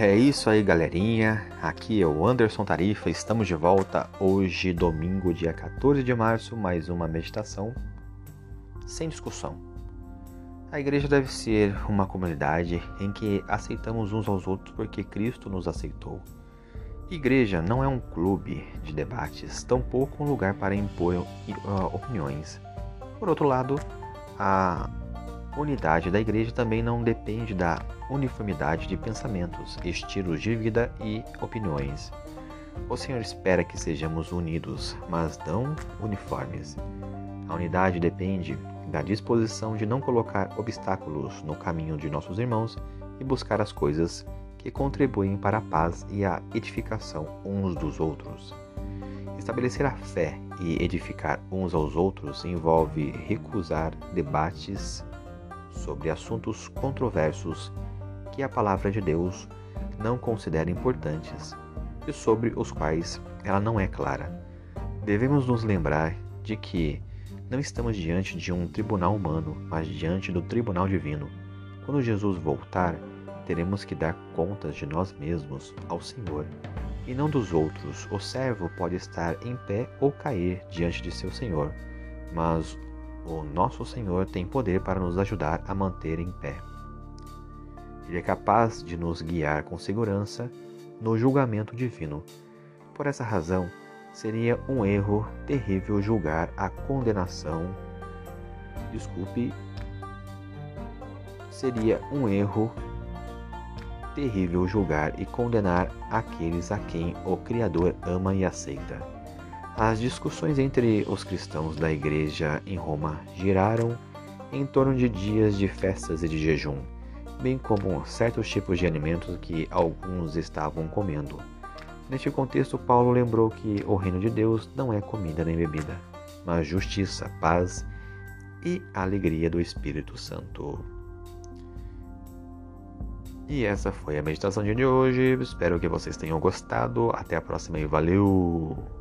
É isso aí, galerinha. Aqui é o Anderson Tarifa. Estamos de volta hoje, domingo, dia 14 de março, mais uma meditação sem discussão. A igreja deve ser uma comunidade em que aceitamos uns aos outros porque Cristo nos aceitou. Igreja não é um clube de debates, tampouco um lugar para impor uh, opiniões. Por outro lado, a unidade da igreja também não depende da uniformidade de pensamentos, estilos de vida e opiniões. O Senhor espera que sejamos unidos, mas não uniformes. A unidade depende da disposição de não colocar obstáculos no caminho de nossos irmãos e buscar as coisas que contribuem para a paz e a edificação uns dos outros. Estabelecer a fé e edificar uns aos outros envolve recusar debates sobre assuntos controversos que a palavra de Deus não considera importantes e sobre os quais ela não é clara. Devemos nos lembrar de que não estamos diante de um tribunal humano, mas diante do tribunal divino. Quando Jesus voltar, teremos que dar contas de nós mesmos ao Senhor e não dos outros. O servo pode estar em pé ou cair diante de seu Senhor, mas o nosso Senhor tem poder para nos ajudar a manter em pé. Ele é capaz de nos guiar com segurança no julgamento divino. Por essa razão, seria um erro terrível julgar a condenação. Desculpe, seria um erro terrível julgar e condenar aqueles a quem o Criador ama e aceita. As discussões entre os cristãos da igreja em Roma giraram em torno de dias de festas e de jejum, bem como certos tipos de alimentos que alguns estavam comendo. Neste contexto, Paulo lembrou que o reino de Deus não é comida nem bebida, mas justiça, paz e alegria do Espírito Santo. E essa foi a meditação de hoje. Espero que vocês tenham gostado. Até a próxima e valeu!